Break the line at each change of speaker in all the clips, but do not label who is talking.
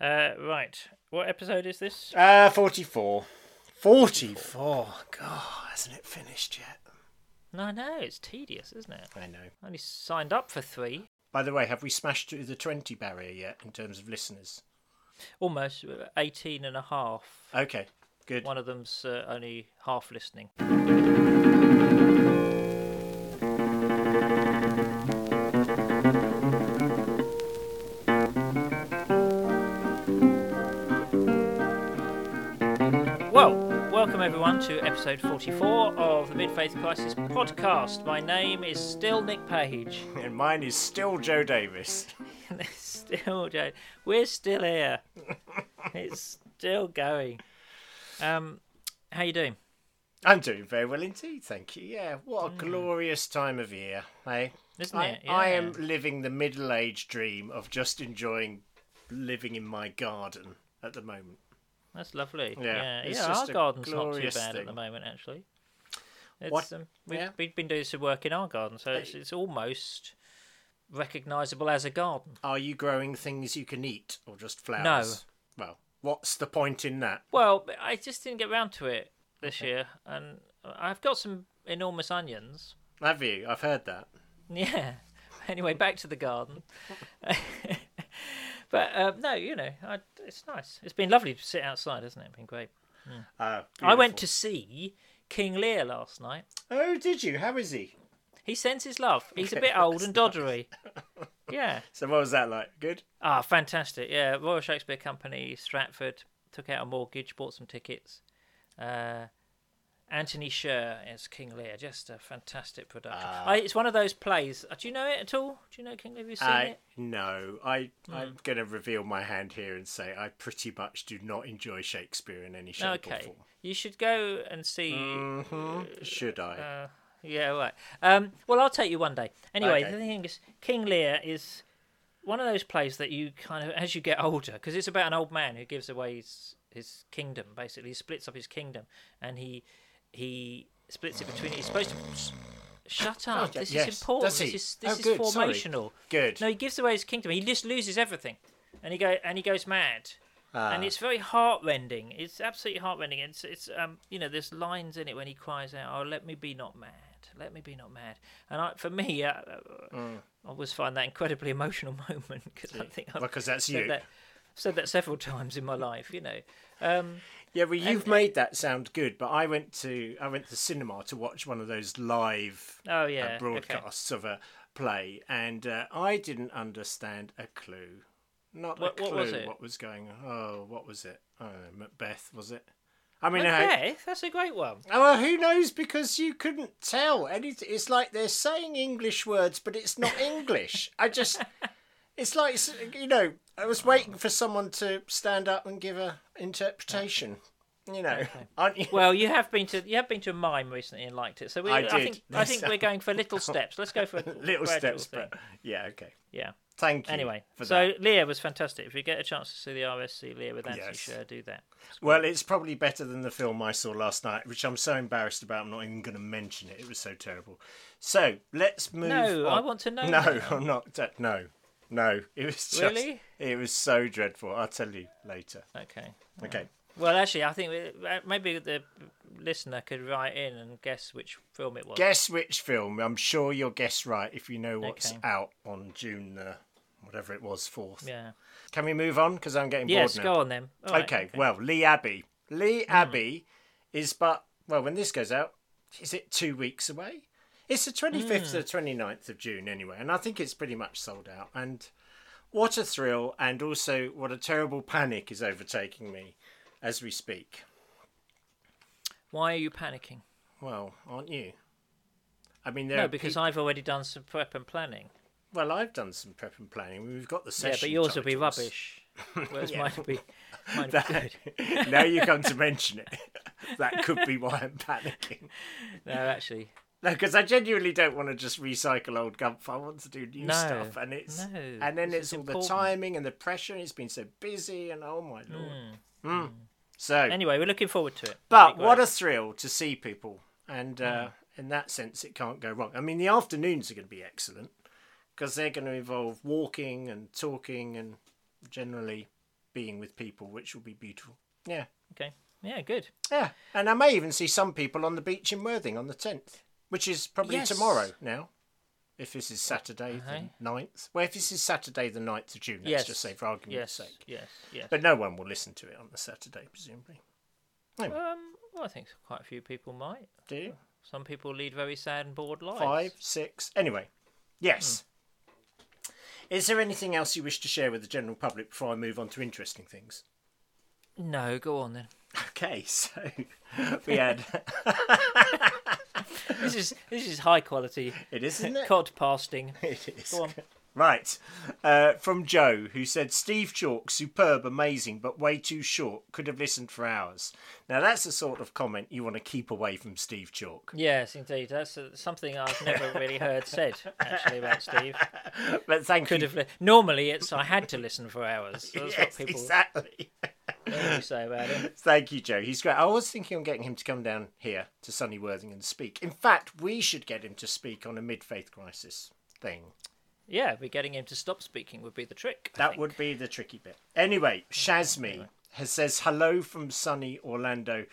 Uh, right. What episode is this?
Uh, 44. 44. God, hasn't it finished yet?
No, no, it's tedious, isn't it?
I know.
I only signed up for three.
By the way, have we smashed through the 20 barrier yet in terms of listeners?
Almost uh, 18 and a half.
Okay, good.
One of them's uh, only half listening. Episode 44 of the Mid Faith Crisis podcast. My name is still Nick Page.
And mine is still Joe Davis.
still, Joe. We're still here. it's still going. Um, how you doing?
I'm doing very well indeed, thank you. Yeah, what a glorious time of year, hey?
Isn't
I,
it?
I am living the middle aged dream of just enjoying living in my garden at the moment.
That's lovely.
Yeah,
Yeah, yeah. our garden's not too bad
thing.
at the moment, actually. It's,
What?
Um, we've,
Yeah.
we've been doing some work in our garden, so it's, it's almost recognisable as a garden.
Are you growing things you can eat or just flowers? No. Well, what's the point in that?
Well, I just didn't get round to it this year, and I've got some enormous onions.
Have you? I've heard that.
Yeah. Anyway, back to the garden. but um, no, you know, I, it's nice. It's been lovely to sit outside, hasn't it? It's been great.
Uh,
I went to see King Lear last night.
Oh, did you? How is he?
He sends his love. He's a bit old and doddery. Yeah.
So, what was that like? Good?
Ah, fantastic. Yeah, Royal Shakespeare Company, Stratford, took out a mortgage, bought some tickets. Uh, Anthony Sher as King Lear, just a fantastic production.
Ah.
I, it's one of those plays. uh, Do you know it at all? Do you know King Lear? Have you seen
I
it?
no. I
Hmm.
I'm going to reveal my hand here and say I pretty much do not enjoy Shakespeare in any shape or
Okay.
form.
You should go and see.
hmm Should I?
Uh, yeah, right. Um, well, I'll take you one day. Anyway,
Okay.
the thing is, King Lear is one of those plays that you kind of, as you get older, because it's about an old man who gives away his, his kingdom. Basically, he splits up his kingdom, and he he splits it between. He's supposed to. Shut up!
yeah,
this
yes.
is important. This is this
Oh,
is
good, sorry.
formational.
Good.
No, he gives away his kingdom. He just loses everything, and he go and he goes mad
Ah.
and it's very heartrending. It's absolutely heartrending. It's it's um you know there's lines in it when he cries out, "Oh, let me be not mad, let me be not mad." And I, for me, uh,
Mm.
I always find that incredibly emotional moment because I think I've
Well, that's
said
you.
that said that several times in my life. You know, um,
Yeah, well, you've made that sound good, but I went to I went to cinema to watch one of those live
oh
uh,
yeah, okay.
broadcasts of a play, and uh, I didn't understand a clue. Not
What-
a
what
clue.
was it?
What was going? on. Oh, what was it? I know. Macbeth was it? I mean, I,
Macbeth, that's a great one.
Oh, well, who knows? Because you couldn't tell anything. It's like they're saying English words, but it's not English. I just, it's like you know, I was waiting for someone to stand up and give a interpretation. You know, aren't you?
Well, you have been to you have been to a mime recently and liked it, so we,
I
I,
did.
think I think we're going for little steps. Let's go for
Little steps,
thing.
but yeah, okay.
yeah.
Thank you.
Anyway,
for
so
that.
Lear was fantastic. If you get a chance to see the RSC Lear with Anthony
Yes.
Sher, do that.
well, it's probably better than the film I saw last night, which I'm so embarrassed about. I'm not even going to mention it. It was so terrible. So let's move.
No, I want to know.
No,
now.
I'm not. uh, No, no. It was just.
Really?
It was so dreadful. I'll tell you later.
Okay.
Okay.
Well, actually, I think uh, maybe the listener could write in and guess which film it was.
Guess which film? I'm sure you'll guess right if you know what's
Okay.
out on June, uh, whatever it was, fourth.
Yeah.
Can we move on? Because I'm getting
Yes,
bored now.
go on then. Right,
okay, well, Lee Abbey. Lee Abbey is but well, when this goes out, is it two weeks away? It's the 25th to hmm. the 29th of June anyway, and I think it's pretty much sold out. And what a thrill, and also what a terrible panic is overtaking me as we speak.
Why are you panicking?
Well, aren't you? I mean, there
No, because
peop-
I've already done some prep and planning.
well, I've done some prep and planning. We've got the
Yeah, but yours will be rubbish. Whereas
Yeah.
mine will be, mine will be
That-
good.
now you come to mention it. that could be why I'm panicking.
No, actually,
No, because I genuinely don't want to just recycle old gumph. I want to do new
No,
stuff, and it's
no,
and then it's all the timing and the pressure. And it's been so busy, and oh my lord.
Hmm.
Mm. So,
anyway, we're looking forward to it.
but what a thrill to see people, and uh,
Hmm.
in that sense, it can't go wrong. I mean, the afternoons are going to be excellent because they're going to involve walking and talking and generally being with people, which will be beautiful. Yeah.
Okay. Yeah, good.
Yeah. And I may even see some people on the beach in Worthing on the 10th, which is probably
Yes.
tomorrow now. If this is Saturday
Okay.
the 9th. Well, if this is Saturday the 9th of June, let's
Yes.
just say for argument's
Yes.
sake.
Yes. Yes.
But no one will listen to it on the Saturday, presumably.
um, well, I think quite a few people might.
Do you?
Some people lead very sad and bored lives.
Five, six. Anyway, yes. Is there anything else you wish to share with the general public before I move on to interesting things?
No, go on then.
Okay, so we had.
This is this is high quality
it is, isn't it?
cod pasting.
It is.
Go on.
Right. Uh, from Joe, who said, Steve Chalke, superb, amazing, but way too short. Could have listened for hours. Now, that's the sort of comment you want to keep away from Steve Chalke.
Yes, indeed. That's uh, something I've never really heard said actually about Steve.
But thank
Could
you.
have li- normally it's I had to listen for hours. That's
Yes,
what people
exactly.
say about him.
Thank you, Joe. He's great. I was thinking on getting him to come down here to Sunny Worthing and speak. In fact, we should get him to speak on a mid faith crisis thing.
Yeah, but getting him to stop speaking would be the trick. I
That
think.
would be the tricky bit. Anyway, Shazmi has says hello from sunny Orlando,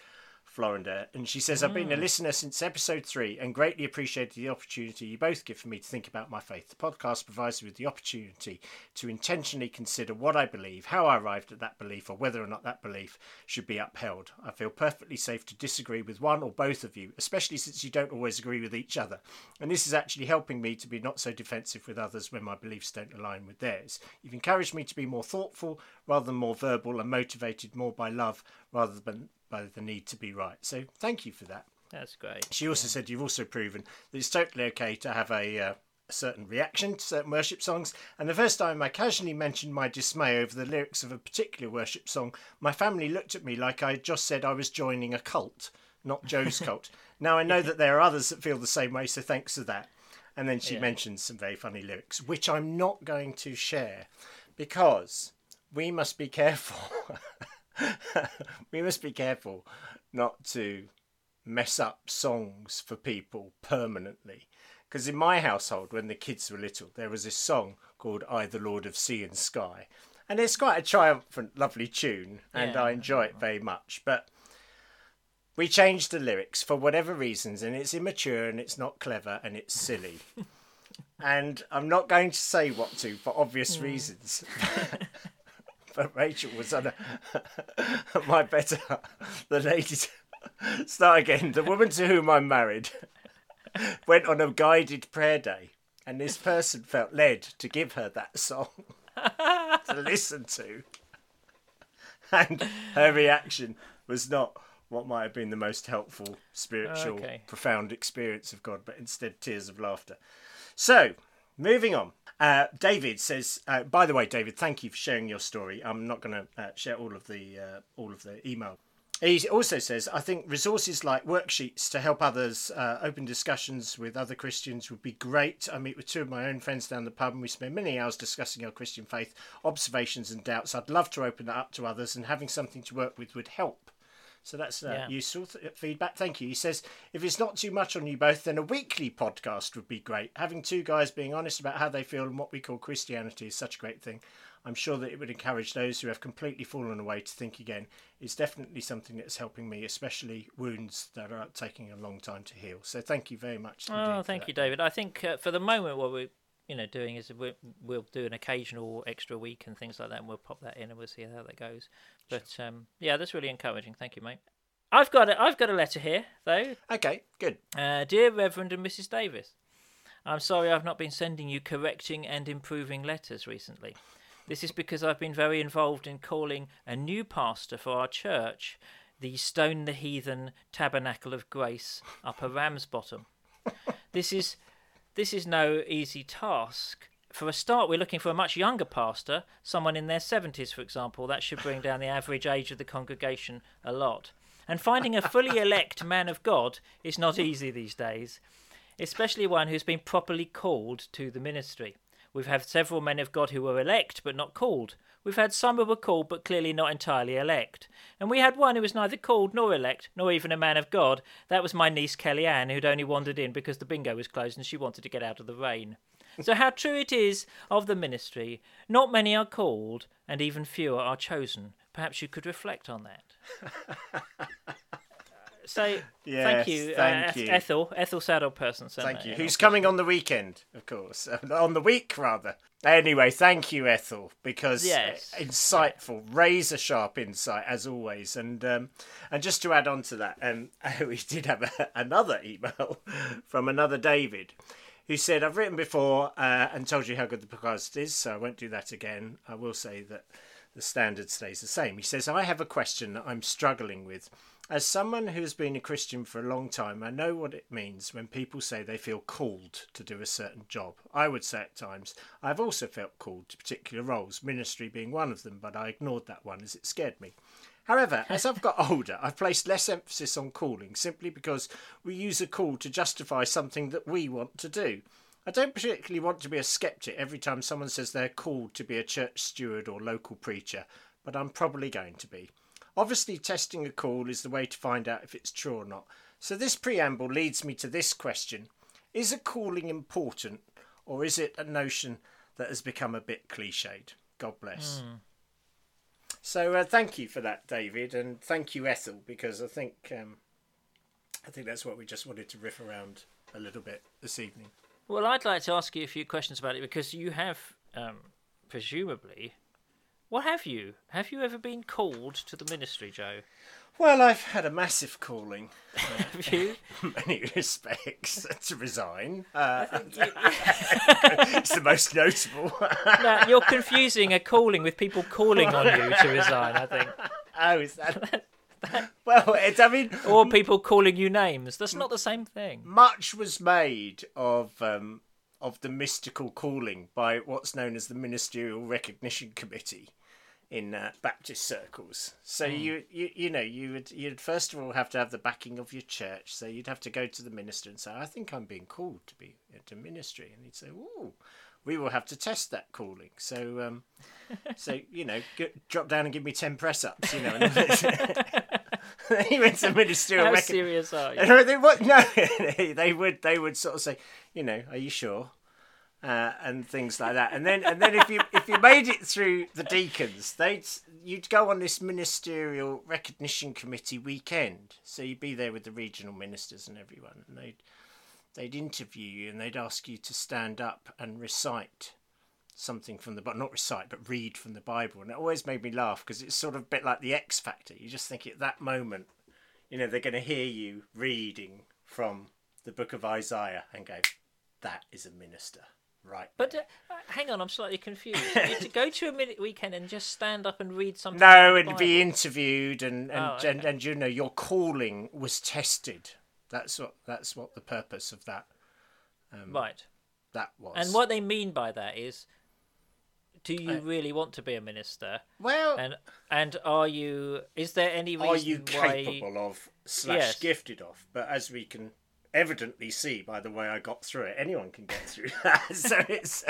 Florida, and she says I've been a mm. listener since episode three and greatly appreciated the opportunity you both give for me to think about my faith. The podcast provides me with the opportunity to intentionally consider what I believe, how I arrived at that belief, or whether or not that belief should be upheld. I feel perfectly safe to disagree with one or both of you, especially since you don't always agree with each other. And this is actually helping me to be not so defensive with others when my beliefs don't align with theirs. You've encouraged me to be more thoughtful rather than more verbal and motivated more by love rather than by the need to be right. So thank you for that.
That's great.
She also said you've also proven that it's totally okay to have a, uh, a certain reaction to certain worship songs. And the first time I casually mentioned my dismay over the lyrics of a particular worship song, my family looked at me like I had just said I was joining a cult, not Joe's cult. Now I know that there are others that feel the same way, so thanks for that. And then she
Yeah.
mentions some very funny lyrics, which I'm not going to share because we must be careful. we must be careful not to mess up songs for people permanently. Because in my household, when the kids were little, there was this song called I, the Lord of Sea and Sky. And it's quite a triumphant, lovely tune, and
Yeah.
I enjoy it very much. But we changed the lyrics for whatever reasons, and it's immature and it's not clever and it's silly. and I'm not going to say what to for obvious mm. reasons. but Rachel was on a, my better. The lady. Start again. The woman to whom I'm married went on a guided prayer day, and this person felt led to give her that song to listen to. And her reaction was not what might have been the most helpful, spiritual,
Okay.
profound experience of God, but instead tears of laughter. So, moving on. Uh, David says, uh, by the way, David, thank you for sharing your story. I'm not going to uh, share all of the uh, all of the email. He also says, I think resources like worksheets to help others uh, open discussions with other Christians would be great. I meet with two of my own friends down the pub and we spend many hours discussing our Christian faith, observations and doubts. I'd love to open that up to others and having something to work with would help. So that's uh,
Yeah.
useful th- feedback. Thank you. He says, if it's not too much on you both, then a weekly podcast would be great. Having two guys being honest about how they feel and what we call Christianity is such a great thing. I'm sure that it would encourage those who have completely fallen away to think again. It's definitely something that's helping me, especially wounds that are taking a long time to heal. So thank you very much.
Oh, thank you, David. I think uh, for the moment, what we're you know doing is we we'll do an occasional extra week and things like that, and we'll pop that in and we'll see how that goes. But um, yeah, that's really encouraging. Thank you, mate. I've got a, I've got a letter here though.
Okay, good.
Uh, dear Reverend and Mrs. Davis, I'm sorry I've not been sending you correcting and improving letters recently. This is because I've been very involved in calling a new pastor for our church, the Stone the Heathen Tabernacle of Grace, Upper Ramsbottom. This is this is no easy task. For a start, we're looking for a much younger pastor, someone in their 70s, for example. That should bring down the average age of the congregation a lot. And finding a fully elect man of God is not easy these days, especially one who's been properly called to the ministry. We've had several men of God who were elect but not called. We've had some who were called but clearly not entirely elect. And we had one who was neither called nor elect, nor even a man of God. That was my niece Kellyanne, who'd only wandered in because the bingo was closed and she wanted to get out of the rain. so how true it is of the ministry. Not many are called, and even fewer are chosen. Perhaps you could reflect on that. so
Yes,
thank you,
thank
uh,
you.
Ethel. Ethel Saddle person.
Thank you. Who's coming on the weekend, of course. on the week, rather. Anyway, thank you, Ethel, because
Yes.
uh, insightful, razor sharp insight, as always. And um, and just to add on to that, um, we did have a, another email from another David who said, I've written before uh, and told you how good the podcast is, so I won't do that again. I will say that the standard stays the same. He says, I have a question that I'm struggling with. As someone who has been a Christian for a long time, I know what it means when people say they feel called to do a certain job. I would say at times, I've also felt called to particular roles, ministry being one of them, but I ignored that one as it scared me. However, as I've got older, I've placed less emphasis on calling simply because we use a call to justify something that we want to do. I don't particularly want to be a skeptic every time someone says they're called to be a church steward or local preacher, but I'm probably going to be. Obviously, testing a call is the way to find out if it's true or not. So, this preamble leads me to this question Is a calling important, or is it a notion that has become a bit cliched? God bless. So, uh, thank you for that, David, and thank you, Ethel, because I think um, I think that's what we just wanted to riff around a little bit this evening.
Well, I'd like to ask you a few questions about it because you have, um, presumably, what have you? Have you ever been called to the ministry, Joe?
Well, I've had a massive calling
Have you?
in many respects to resign. Uh, it's the most notable.
no, you're confusing a calling with people calling on you to resign. I think,
oh, is that? well, it's, I mean,
or people calling you names. That's not the same thing.
much was made of um, of the mystical calling by what's known as the Ministerial Recognition Committee in uh, Baptist circles. So you, you you know you would you'd first of all have to have the backing of your church. So you'd have to go to the minister and say, "I think I'm being called to be into ministry," and he'd say, "Ooh." We will have to test that calling. So, um, so you know, g- drop down and give me ten press ups. You know, he went to ministerial
How
recognition.
serious are you?
No, they would no. they would they would sort of say, you know, are you sure? Uh, and things like that. And then and then if you if you made it through the deacons, they'd you'd go on this ministerial recognition committee weekend. So you'd be there with the regional ministers and everyone, and they'd they'd interview you and they'd ask you to stand up and recite something from the but not recite but read from the Bible. And it always made me laugh because it's sort of a bit like the X Factor. You just think at that moment you know, they're going to hear you reading from the book of Isaiah and go, that is a minister, right?
But uh, uh, hang on, I'm slightly confused. To go to a minute weekend and just stand up and read something.
no, and be interviewed and and,
Oh, okay.
and and you know your calling was tested. That's what that's what the purpose of that um,
right.
that was.
And what they mean by that is, do you really want to be a minister?
well
And and are you? Is there any reason
are you
why?
capable of slash
Yes.
gifted of? But as we can evidently see by the way I got through it, anyone can get through that. so it's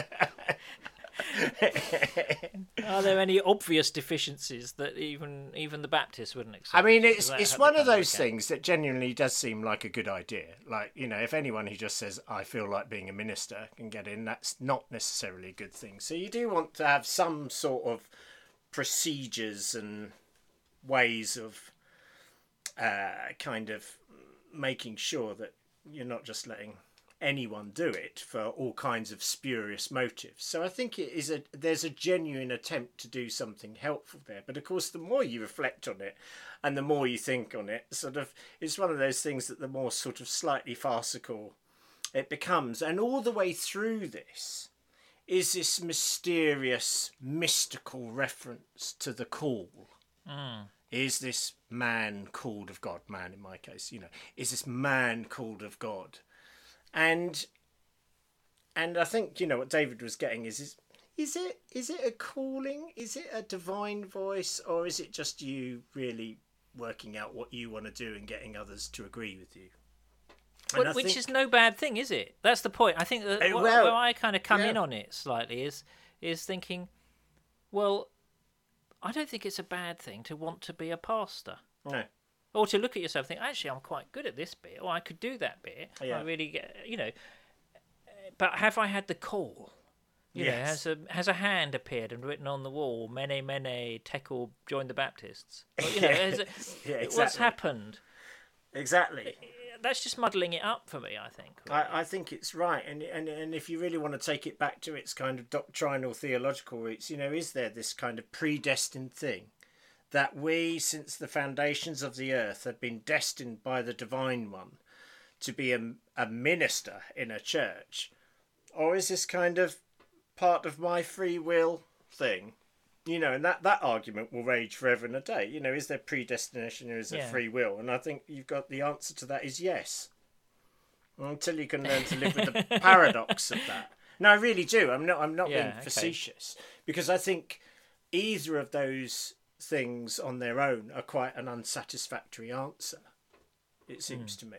Are there any obvious deficiencies that even even the Baptists wouldn't accept?
I mean, it's it's one of those things that genuinely does seem like a good idea. Like you know, if anyone who just says I feel like being a minister can get in, that's not necessarily a good thing. So you do want to have some sort of procedures and ways of uh, kind of making sure that you're not just letting anyone do it for all kinds of spurious motives. So I think it is a there's a genuine attempt to do something helpful there. But of course, the more you reflect on it, and the more you think on it, sort of, it's one of those things that the more sort of slightly farcical it becomes. And all the way through this is this mysterious, mystical reference to the call. Hmm. Is this man called of God? Man, in my case, you know, is this man called of God? And and I think you know what David was getting is is is it is it a calling? Is it a divine voice, or is it just you really working out what you want to do and getting others to agree with you?
Well, which
think-
is no bad thing, is it? That's the point. I think that
Uh, well,
where I kind of come in on it slightly is is thinking, well, I don't think it's a bad thing to want to be a pastor.
no.
Or to look at yourself and think, actually, I'm quite good at this bit, or I could do that bit.
Yeah.
I really get, you know, but have I had the call? You know, has a has a hand appeared and written on the wall, "Mene Mene Tekel join the Baptists"? Or, you know, has it-
Yeah,
what's happened?
Exactly.
Eh, eh, that's just muddling it up for me. I think.
I, I think it's right, and, and and if you really want to take it back to its kind of doctrinal theological roots, you know, is there this kind of predestined thing that we, since the foundations of the earth, have been destined by the divine one to be a, a minister in a church, or is this kind of part of my free will thing? You know, and that, that argument will rage forever and a day. You know, is there predestination or is there
Yeah.
free will? And I think you've got the answer to that is yes until you can learn to live with the paradox of that. No, I really do. I'm not. I'm not
Yeah,
being
okay.
facetious because I think either of those things on their own are quite an unsatisfactory answer. It seems
Hmm.
to me.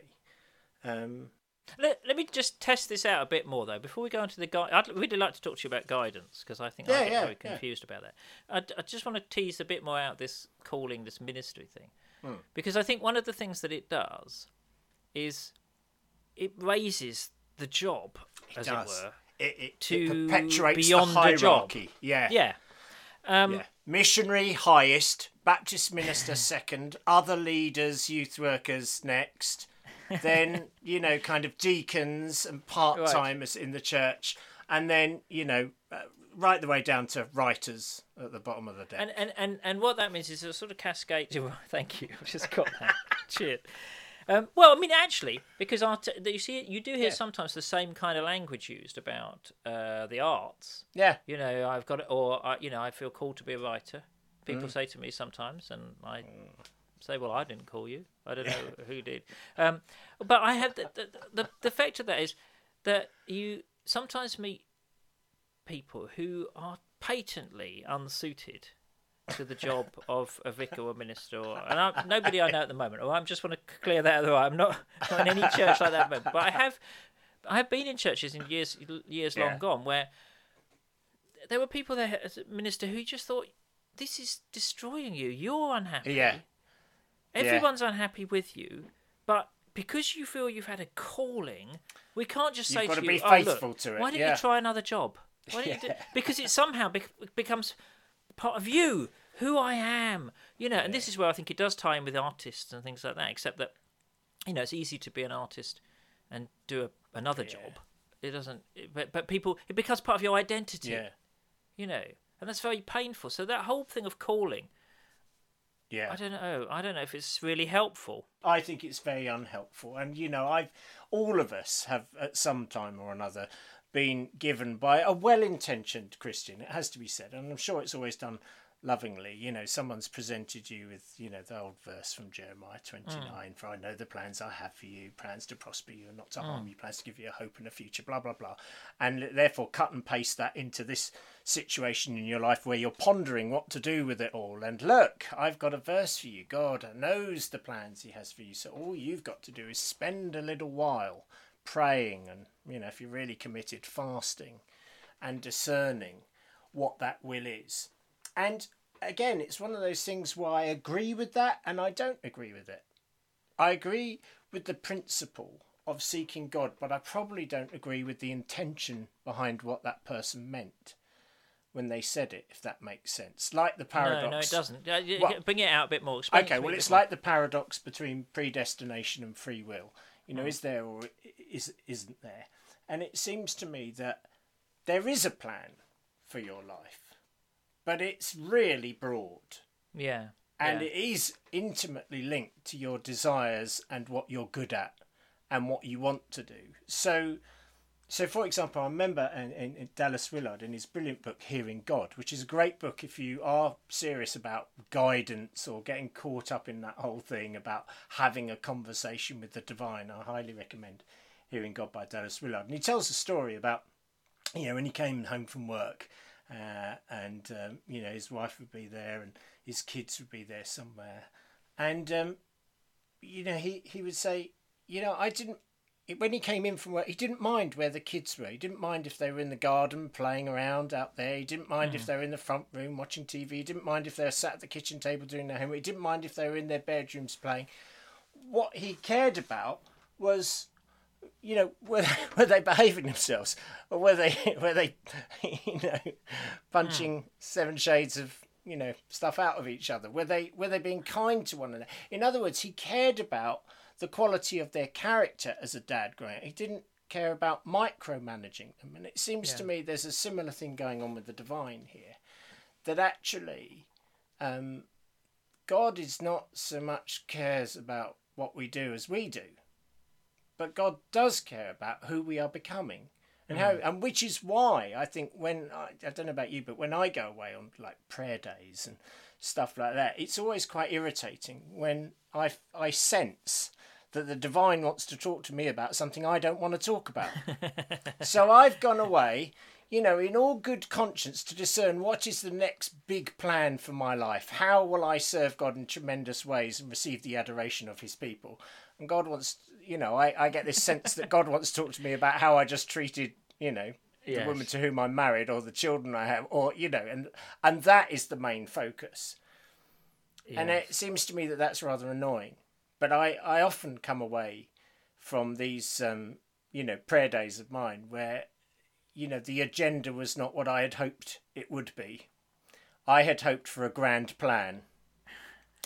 Um,
Let, let me just test this out a bit more though before we go into the guide. I'd really like to talk to you about guidance because I think
Yeah,
I get
yeah,
very
yeah.
confused about that. I, I just want to tease a bit more out this calling, this ministry thing,
Hmm.
because I think one of the things that it does is it raises the job, as
does.
it were.
it, it,
To
it perpetuates
beyond
the
the job.
hierarchy. Yeah.
Yeah. Um,
Yeah. Missionary highest, Baptist minister second, other leaders, youth workers next, then, you know, kind of deacons and part timers in the church, and then, you know, uh, right the way down to writers at the bottom of the deck.
And, and, and, and what that means is a sort of cascade. Thank you. I've just got that. Cheers. Um, well, I mean, actually, because art, you see, you do hear sometimes the same kind of language used about uh, the arts.
yeah.
You know, I've got, it, or I, you know, I feel called to be a writer. People say to me sometimes, and I say, "Well, I didn't call you. I don't know who did." Um, but I have the, the the the fact of that is that you sometimes meet people who are patently unsuited to the job of a vicar or minister, or, and I, nobody I know at the moment. Or I just want to clear that out the way. I'm not, not in any church like that, at the moment, but I have, I have been in churches in years years
Yeah.
long gone where there were people there as a minister who just thought, "This is destroying you. You're unhappy.
Yeah.
Everyone's unhappy with you, but." Because you feel you've had a calling, we can't just
You've
say to
be
you, "Oh, look,
to it,
Why don't
yeah.
you try another job? Why don't you do-" Because it somehow bec- becomes part of you, who I am. You know, and this is where I think it does tie in with artists and things like that. Except that, you know, it's easy to be an artist and do a, another job. It doesn't, it- but but people, it becomes part of your identity.
Yeah.
You know, and that's very painful. So that whole thing of calling,
Yeah.
I don't know. I don't know if it's really helpful.
I think it's very unhelpful. And you know, I've all of us have at some time or another been given by a well-intentioned Christian. It has to be said, and I'm sure it's always done lovingly. You know, someone's presented you with you know the old verse from Jeremiah 29: "For I know the plans I have for you, plans to prosper you and not to harm mm. you, plans to give you a hope and a future." Blah blah blah, and therefore cut and paste that into this situation in your life where you're pondering what to do with it all. And look, I've got a verse for you. God knows the plans He has for you. So all you've got to do is spend a little while praying and, you know, if you're really committed, fasting and discerning what that will is. And again, it's one of those things where I agree with that and I don't agree with it. I agree with the principle of seeking God, but I probably don't agree with the intention behind what that person meant when they said it, if that makes sense. Like the paradox.
No, no, it doesn't.
Well-
Bring it out a bit more. Explain
Okay,
me
well, it's
more.
like the paradox between predestination and free will. You know, mm. is there or is isn't there? And it seems to me that there is a plan for your life, but it's really broad
yeah.
and
yeah.
it is intimately linked to your desires and what you're good at and what you want to do. So, so for example, I remember in, in, in Dallas Willard in his brilliant book Hearing God, which is a great book if you are serious about guidance or getting caught up in that whole thing about having a conversation with the divine. I highly recommend Hearing God by Dallas Willard, and he tells a story about you know when he came home from work uh, and um, you know his wife would be there and his kids would be there somewhere. And um, you know he, he would say you know i didn't when he came in from work he didn't mind where the kids were. He didn't mind if they were in the garden playing around out there. He didn't mind if they were in the front room watching tv he didn't mind if they were sat at the kitchen table doing their homework. He didn't mind if they were in their bedrooms playing. What he cared about was you know, were they, were they behaving themselves, or were they were they, you know, punching seven shades of you know stuff out of each other? Were they were they being kind to one another? In other words, he cared about the quality of their character as a dad growing. He didn't care about micromanaging them, and it seems to me there's a similar thing going on with the divine here, that actually. Um, God is not so much cares about what we do as we do, but God does care about who we are becoming, and how, mm. and which is why I think when I, I don't know about you, but when I go away on like prayer days and stuff like that, it's always quite irritating when I I sense that the divine wants to talk to me about something I don't want to talk about. so I've gone away, you know, in all good conscience to discern what is the next big plan for my life. How will I serve God in tremendous ways and receive the adoration of his people? And God wants, you know, I, I get this sense that God wants to talk to me about how I just treated, you know, the
Yes.
woman to whom I'm married or the children I have, or, you know, and, and that is the main focus. And it seems to me that that's rather annoying. But I, I often come away from these, um, you know, prayer days of mine where, you know, the agenda was not what I had hoped it would be. I had hoped for a grand plan.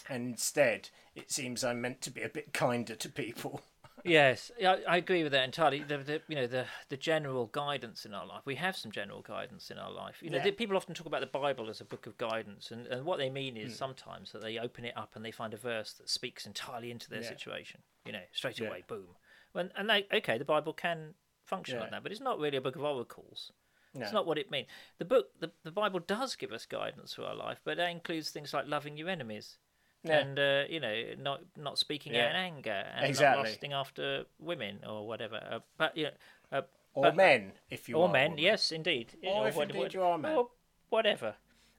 And instead, it seems I'm meant to be a bit kinder to people.
Yes, I I agree with that entirely. The, the you know the the general guidance in our life. We have some general guidance in our life. You know,
Yeah.
the, people often talk about the Bible as a book of guidance, and, and what they mean is hmm. sometimes that they open it up and they find a verse that speaks entirely into their
Yeah.
situation. You know, straight
Yeah.
away, boom. When and they okay, the Bible can function
Yeah.
like that, but it's not really a book of oracles. It's not what it means. The book, the, the Bible does give us guidance for our life, but that includes things like loving your enemies,
Yeah.
and uh, you know, not not speaking
Yeah.
out in anger, and
Exactly.
not lusting after women or whatever. Uh, but you know, uh,
Or
but-
men, if you
or
are.
men, yes, indeed,
Or if indeed you are a man.
or whatever.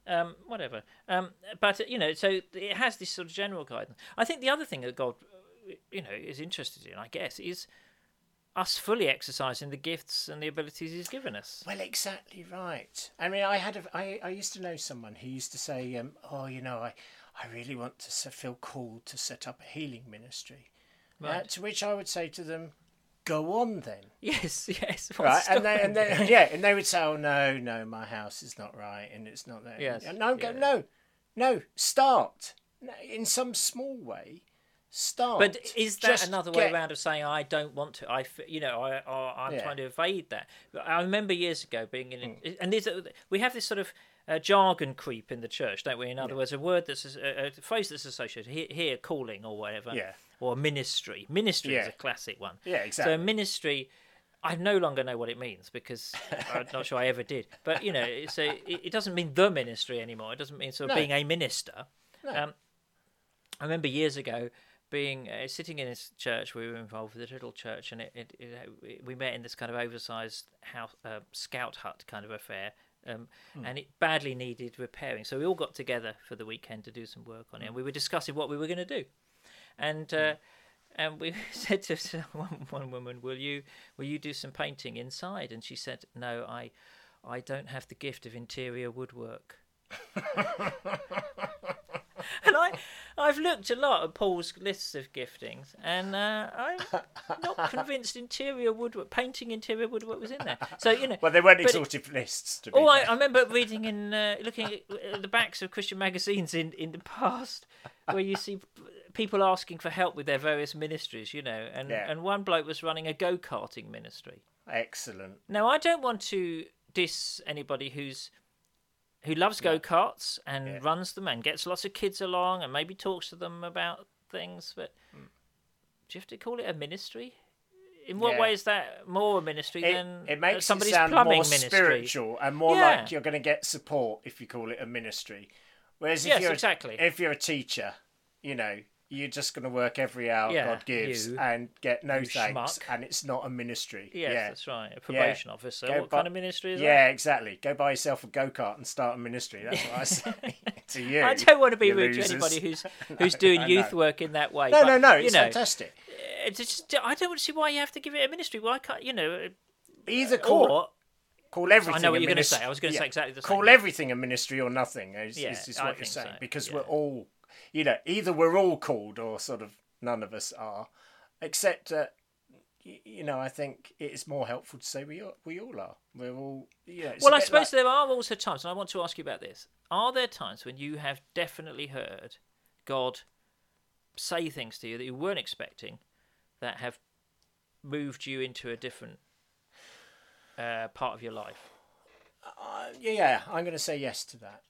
Um, whatever. Um, but uh, you know, so it has this sort of general guidance. I think the other thing that God, uh, you know, is interested in, I guess, is us fully exercising the gifts and the abilities He's given us.
Well, exactly right. I mean, I had a, I, I used to know someone who used to say, um, "Oh, you know, I, I really want to feel called to set up a healing ministry." Uh, to which I would say to them, "Go on then."
Yes, yes.
Right, and they, and they, yeah, and they would say, "Oh no, no, my house is not right, and it's not there."
Yes,
and I'm going, "No, no, start in some small way. Start."
But is that
Just
another way
get-
around of saying I don't want to? I, you know, I, I I'm
Yeah.
trying to evade that. I remember years ago being in, a, and there's a, we have this sort of uh, jargon creep in the church, don't we? In other words, a word that's a, a phrase that's associated here, here, calling or whatever,
Yeah.
or ministry. Ministry is a classic one.
Yeah, exactly.
So ministry. I no longer know what it means because I'm not sure I ever did. But you know, so it, it doesn't mean the ministry anymore. It doesn't mean sort of
No.
being a minister.
No.
Um, I remember years ago being uh, sitting in this church. We were involved with a little church, and it, it, it we met in this kind of oversized house, uh, scout hut kind of affair. Um, And it badly needed repairing, so we all got together for the weekend to do some work on it, and we were discussing what we were going to do. And uh, and we said to to one, one woman, "Will you will you do some painting inside?" And she said, "No, I I don't have the gift of interior woodwork." and I, I've looked a lot at Paul's lists of giftings, and uh, I'm not convinced interior woodwork, painting interior woodwork was in there. So you know,
well, they weren't exhaustive lists. To be
Oh, I. I remember reading in, uh, looking at uh, the backs of Christian magazines in, in the past, where you see people asking for help with their various ministries, you know, and,
Yeah.
and one bloke was running a go karting ministry.
Excellent.
Now, I don't want to diss anybody who's who loves go karts and
Yeah.
runs them and gets lots of kids along and maybe talks to them about things, but
Hmm.
do you have to call it a ministry? In what
Yeah.
way is that more a ministry
It,
than
it makes
somebody's
it sound
plumbing
more
ministry?
spiritual and more
Yeah.
like you're going to get support if you call it a ministry. Whereas if
Yes,
you're
exactly.
if you're a teacher, you know, you're just going to work every hour
Yeah,
God gives
you.
and get no thanks,
schmuck.
and it's not a ministry.
Yes,
yeah.
that's right. A probation officer.
Go
what
bu-
kind of ministry is that?
Yeah, exactly. Go buy yourself a go kart and start a ministry. That's what I say to you.
I don't want to be
you
rude to anybody who's who's doing youth work in that way.
No,
but,
no, no.
You
It's
know,
fantastic.
Eh, it's just, I don't see why you have to give it a ministry. Why can't you know?
Eh, Either call
Or
call everything.
I know what
a
you're going to say. I was going to
yeah.
say exactly the same.
call everything a ministry or nothing is,
Yeah,
is, is
I
what you're saying
so,
because
yeah.
we're all you know either we're all called or sort of none of us are except that y- you know, I think it's more helpful to say we all, we all are. We're all, you know.
Well, I suppose
like-
there are also times, and I want to ask you about this. Are there times when you have definitely heard God say things to you that you weren't expecting that have moved you into a different uh, part of your life?
Uh, yeah, I'm going to say yes to that.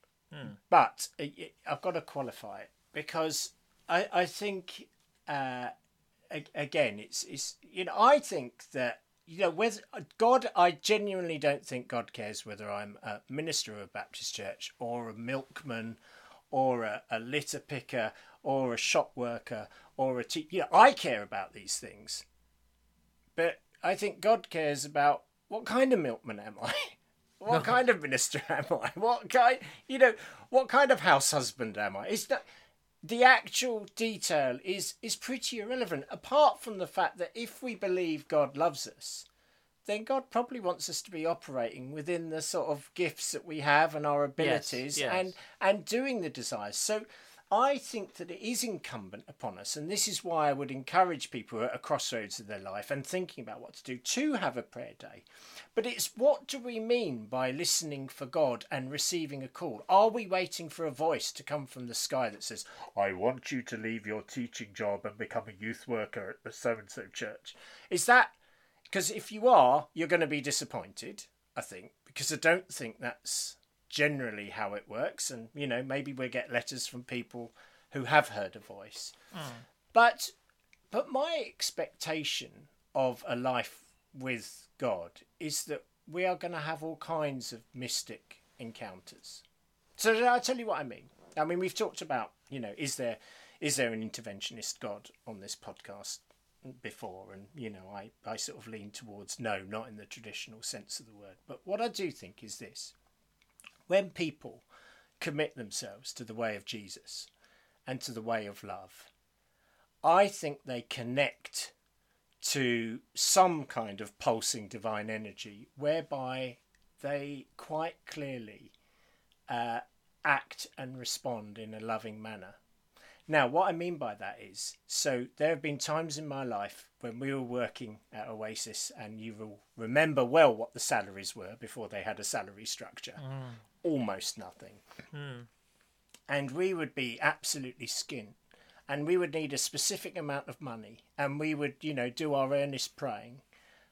But uh, I've got to qualify it because I, I think, uh, again, it's, it's, you know, I think that, you know, whether God, I genuinely don't think God cares whether I'm a minister of a Baptist church or a milkman or a, a litter picker or a shop worker or a teacher. You know, I care about these things. But I think God cares about what kind of milkman am I? What kind of minister am I? What kind, you know, what kind of house husband am I? It's not, the actual detail is is pretty irrelevant. Apart from the fact that if we believe God loves us, then God probably wants us to be operating within the sort of gifts that we have and our abilities
yes.
and and doing the desires. So I think that it is incumbent upon us, and this is why I would encourage people at a crossroads of their life and thinking about what to do to have a prayer day. But it's what do we mean by listening for God and receiving a call? Are we waiting for a voice to come from the sky that says, I want you to leave your teaching job and become a youth worker at the so and so church? Is that because if you are, you're going to be disappointed, I think, because I don't think that's generally how it works. And, you know, maybe we'll get letters from people who have heard a voice. But but my expectation of a life with God is that we are going to have all kinds of mystic encounters. So I'll tell you what I mean. I mean, we've talked about, you know, is there is there an interventionist God on this podcast before? And, you know, I, I sort of lean towards no, not in the traditional sense of the word. But what I do think is this when people commit themselves to the way of Jesus and to the way of love, I think they connect to some kind of pulsing divine energy whereby they quite clearly uh, act and respond in a loving manner. Now, what I mean by that is so there have been times in my life when we were working at Oasis, and you will remember well what the salaries were before they had a salary structure almost nothing. And we would be absolutely skint. And we would need a specific amount of money. And we would, you know, do our earnest praying.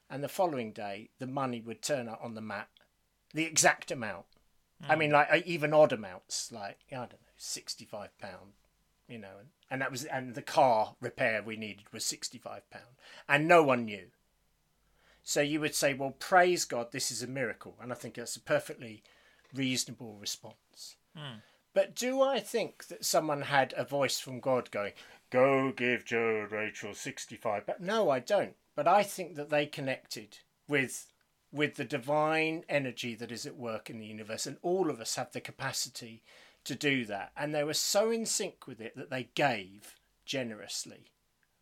And the following day, the money would turn up on the mat, the exact amount. I mean, like uh, even odd amounts, like I don't know, sixty-five pound, you know, and, and that was, and the car repair we needed was sixty-five pound, and no one knew. So you would say, well, praise God, this is a miracle, and I think that's a perfectly reasonable response. Hmm. But do I think that someone had a voice from God going, go give Joe and Rachel 65? But no, I don't. But I think that they connected with with the divine energy that is at work in the universe, and all of us have the capacity to do that. And they were so in sync with it that they gave generously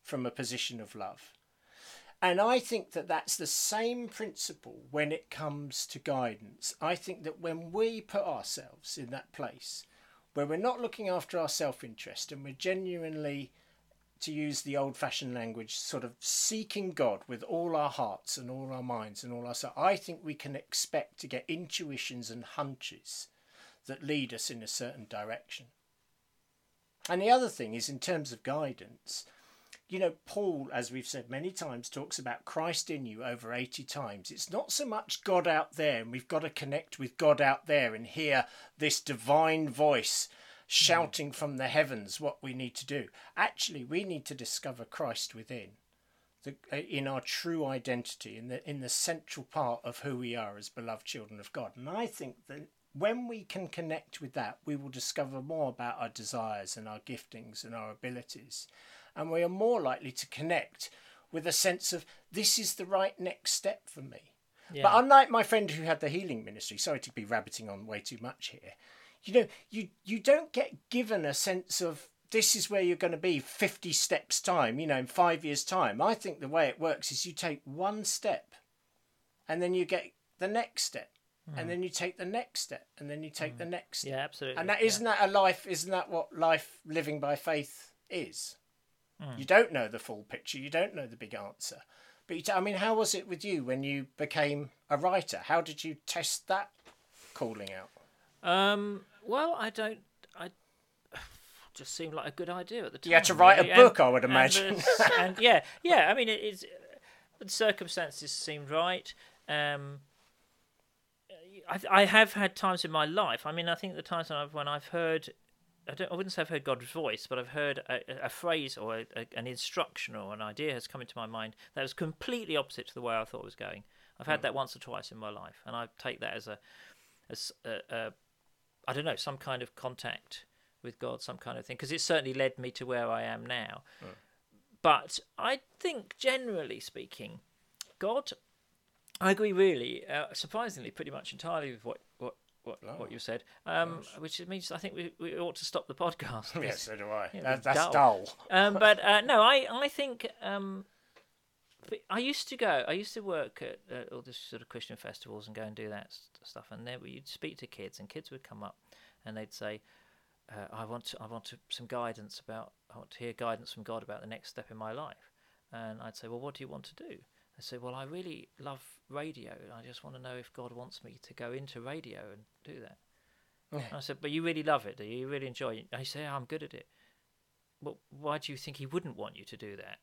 from a position of love. And I think that that's the same principle when it comes to guidance. I think that when we put ourselves in that place where we're not looking after our self interest and we're genuinely, to use the old fashioned language, sort of seeking God with all our hearts and all our minds and all our soul, I think we can expect to get intuitions and hunches that lead us in a certain direction. And the other thing is, in terms of guidance, you know, Paul, as we've said many times, talks about Christ in you over 80 times. It's not so much God out there, and we've got to connect with God out there and hear this divine voice shouting from the heavens what we need to do. Actually, we need to discover Christ within. The, uh, in our true identity, in the in the central part of who we are as beloved children of God, and I think that when we can connect with that, we will discover more about our desires and our giftings and our abilities, and we are more likely to connect with a sense of this is the right next step for me.
Yeah.
But unlike my friend who had the healing ministry, sorry to be rabbiting on way too much here, you know, you you don't get given a sense of this is where you're going to be 50 steps time, you know, in five years' time. I think the way it works is you take one step and then you get the next step. And hmm. then you take the next step, and then you take hmm. the next step.
Yeah, absolutely.
And that
yeah.
isn't that a life? Isn't that what life living by faith is?
Hmm.
You don't know the full picture. You don't know the big answer, But you t- I mean, how was it with you when you became a writer? How did you test that calling out?
Um, well, I don't. I just seemed like a good idea at the time.
You had to write a book,
and-
I would
and
imagine.
the- And, yeah, yeah. I mean, it's the circumstances seemed right. Um, I, I have had times in my life. I mean, I think the times when I've, when I've heard, I, don't, I wouldn't say I've heard God's voice, but I've heard a, a phrase or a, a, an instruction or an idea has come into my mind that was completely opposite to the way I thought it was going. I've had that once or twice in my life, and I take that as a, as a, a I don't know, some kind of contact with God, some kind of thing, because it certainly led me to where I am now. But I think, generally speaking, God, I agree really, uh, surprisingly, pretty much entirely with what what what, what you said, um, which means I think we, we ought to stop the podcast.
yes, so do I.
Yeah,
that, that's
dull.
dull.
um, but uh, no, I I think um, I used to go. I used to work at uh, all these sort of Christian festivals and go and do that st- stuff. And there you'd speak to kids, and kids would come up, and they'd say, uh, "I want to, I want to, some guidance about. I want to hear guidance from God about the next step in my life." And I'd say, "Well, what do you want to do?" They said, "Well, I really love radio, and I just want to know if God wants me to go into radio and do that." And I said, "But you really love it, do you? You really enjoy it?" And he said, yeah, "I'm good at it." Well, why do you think he wouldn't want you to do that?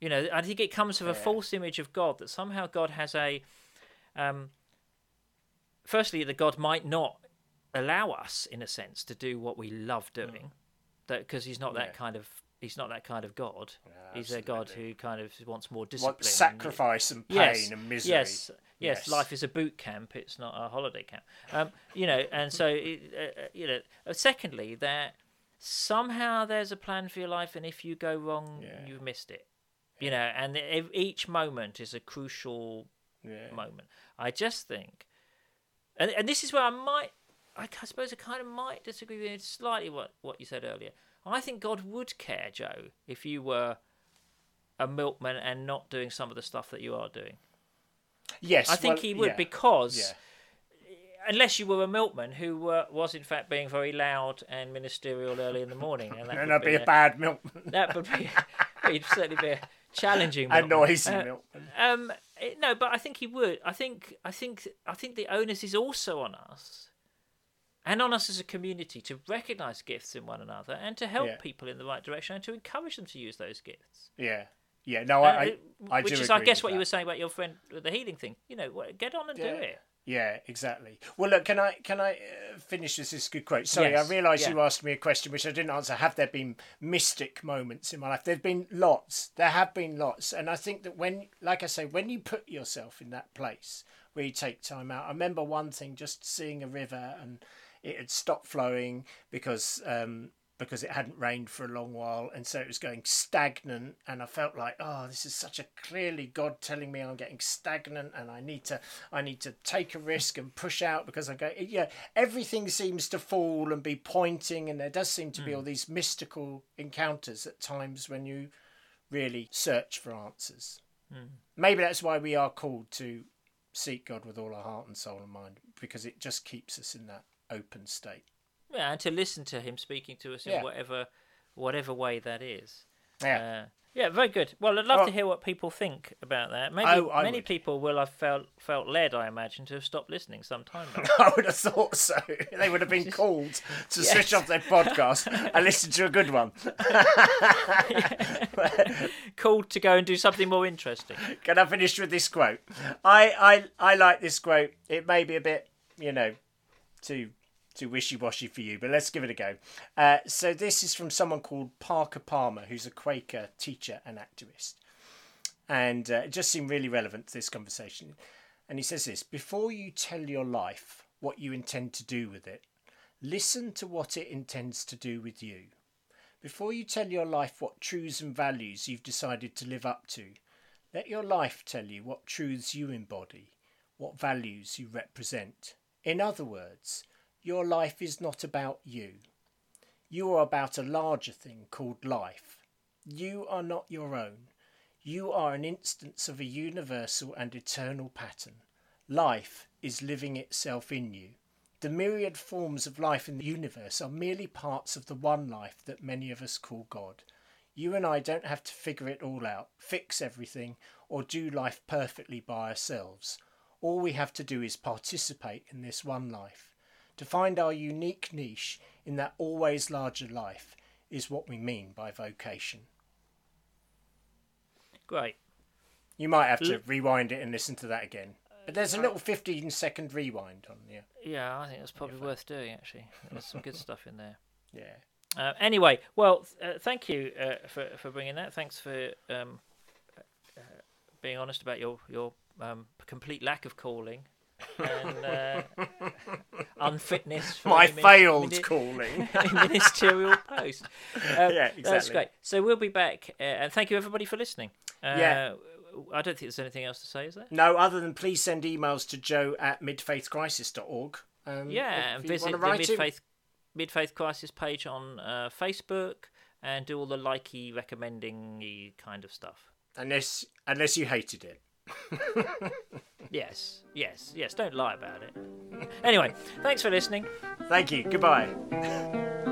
You know, I think it comes with a false image of God that somehow God has a. Um, firstly, that God might not allow us, in a sense, to do what we love doing, that because He's not
Yeah.
that kind of. He's not that kind of God.
Yeah,
he's a God who kind of wants more discipline.
What sacrifice and pain
yes,
and misery.
Yes, yes,
Yes.
Life is a boot camp. It's not a holiday camp. Um, you know, and so it, uh, uh, you know. uh, Secondly, that somehow there's a plan for your life, and if you go wrong,
Yeah.
you've missed it. You know, and each moment is a crucial
Yeah.
moment. I just think, and and this is where I might, I suppose, I kind of might disagree with slightly what what you said earlier. I think God would care, Joe, if you were a milkman and not doing some of the stuff that you are doing.
Yes.
I think
well,
he would
yeah.
because
Yeah.
unless you were a milkman who uh, was in fact being very loud and ministerial early in the morning, and that would
that'd be a
a-
bad milkman.
that would be it'd certainly be a challenging
A noisy
Uh,
milkman.
Um, no, but I think he would. I think, I think, I think the onus is also on us, and on us as a community to recognise gifts in one another and to help
Yeah.
people in the right direction and to encourage them to use those gifts.
Yeah. Yeah. No,
Uh,
I, I, I
which is, I guess, what you were saying about your friend with the healing thing. You know, get on and do it.
Yeah, exactly. Well, look, can I can I uh, finish this? This good quote. Sorry,
Yes,
I realise
yeah.
you asked me a question which I didn't answer. Have there been mystic moments in my life? There've been lots. There have been lots, and I think that when, like I say, when you put yourself in that place where you take time out, I remember one thing: just seeing a river and it had stopped flowing because um, because it hadn't rained for a long while, and so it was going stagnant. And I felt like, oh, this is such a clearly God telling me I'm getting stagnant, and I need to, I need to take a risk and push out because I go, yeah, everything seems to fall and be pointing, and there does seem to be all these mystical encounters at times when you really search for answers. Maybe that's why we are called to seek God with all our heart and soul and mind because it just keeps us in that open state.
Yeah, and to listen to him speaking to us in
Yeah.
whatever, whatever way that is.
Yeah.
Uh, yeah, very good. Well, I'd love to hear what people think about that. Maybe
Oh, I
many
would.
people will have felt felt led, I imagine, to have stopped listening some time ago.
I would have thought so. They would have been called to switch off their podcast and listen to a good one.
Called to go and do something more interesting.
Can I finish with this quote? I, I, I like this quote. It may be a bit, you know, too too wishy washy for you, but let's give it a go. Uh, so this is from someone called Parker Palmer, who's a Quaker teacher and activist, and uh, it just seemed really relevant to this conversation. And he says this: before you tell your life what you intend to do with it, listen to what it intends to do with you. Before you tell your life what truths and values you've decided to live up to, let your life tell you what truths you embody, what values you represent. In other words, your life is not about you. You are about a larger thing called life. You are not your own. You are an instance of a universal and eternal pattern. Life is living itself in you. The myriad forms of life in the universe are merely parts of the one life that many of us call God. You and I don't have to figure it all out, fix everything, or do life perfectly by ourselves. All we have to do is participate in this one life. To find our unique niche in that always larger life is what we mean by vocation.
Great.
You might have to rewind it and listen to that again. But there's a little 15 second rewind on there.
Yeah, I think that's probably worth doing. Actually, there's some good stuff in there.
Yeah.
Uh, anyway, well, uh, thank you uh, for for bringing that. Thanks for um, uh, being honest about your your um, complete lack of calling and uh, unfitness. For
My failed
mini-
calling.
ministerial post. Uh,
Yeah,
That's
exactly.
great. So we'll be back, uh, and thank you everybody for listening. Uh,
Yeah.
I don't think there's anything else to say, is there?
No, other than please send emails to joe at midfaithcrisis.org. Um,
Yeah, and visit the. Mid-Faith, Mid-Faith Crisis page on uh, Facebook and do all the likey, recommending kind of stuff.
Unless, unless you hated it.
Yes, yes, yes. Don't lie about it. Anyway, thanks for listening.
Thank you. Goodbye.